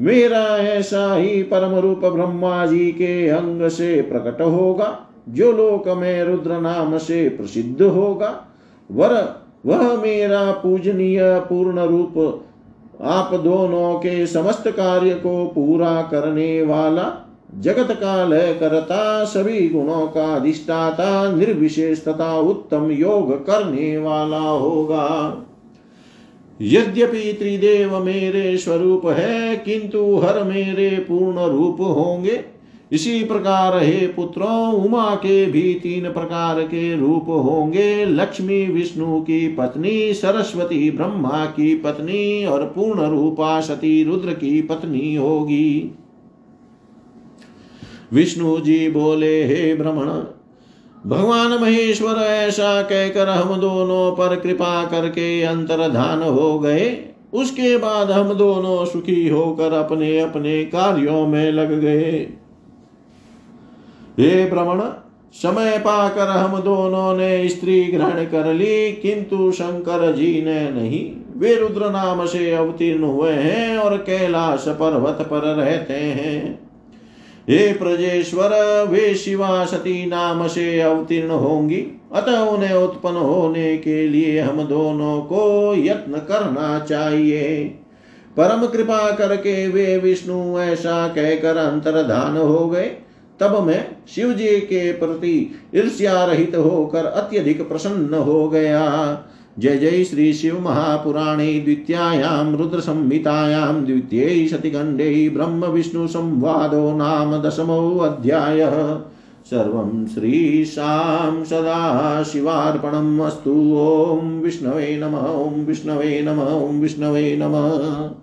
मेरा ऐसा ही परम रूप ब्रह्मा जी के अंग से प्रकट होगा, जो लोक में रुद्र नाम से प्रसिद्ध होगा। वर, वह मेरा पूजनीय पूर्ण रूप, आप दोनों के समस्त कार्य को पूरा करने वाला, जगत का लय करता, सभी गुणों का अधिष्ठाता निर्विशेष तथा उत्तम योग करने वाला होगा। यद्यपि त्रिदेव मेरे स्वरूप है, किंतु हर मेरे पूर्ण रूप होंगे। इसी प्रकार हे पुत्रों, उमा के भी तीन प्रकार के रूप होंगे। लक्ष्मी, विष्णु की पत्नी, सरस्वती, ब्रह्मा की पत्नी और पूर्ण रूपा सती, रुद्र की पत्नी होगी। विष्णु जी बोले, हे भ्रमण भगवान महेश्वर ऐसा कहकर हम दोनों पर कृपा करके अंतर्धान हो गए। उसके बाद हम दोनों सुखी होकर अपने अपने कार्यों में लग गए। हे भ्रमण समय पाकर हम दोनों ने स्त्री ग्रहण कर ली, किंतु शंकर जी ने नहीं। वे रुद्र नाम से अवतीर्ण हुए हैं और कैलाश पर्वत पर रहते हैं। हे प्रजेश्वर, वे शिवा सती नाम से अवतीर्ण होंगी। अतः उन्हें उत्पन्न होने के लिए हम दोनों को यत्न करना चाहिए। परम कृपा करके वे विष्णु ऐसा कहकर अंतर्धान हो गए। तब मैं शिव जी के प्रति ईर्ष्या रहित होकर अत्यधिक प्रसन्न हो गया। जय जय श्री शिव महापुराणे द्वितीयायां रुद्र संहितायां द्वितीय विष्णु संवादो नाम दशमो अध्याय। सर्वं श्रीशां सदाशिवार्पणम् अस्तु। ॐ विष्णवे नम, ॐ विष्णवे नम, ॐ विष्णवे नमः।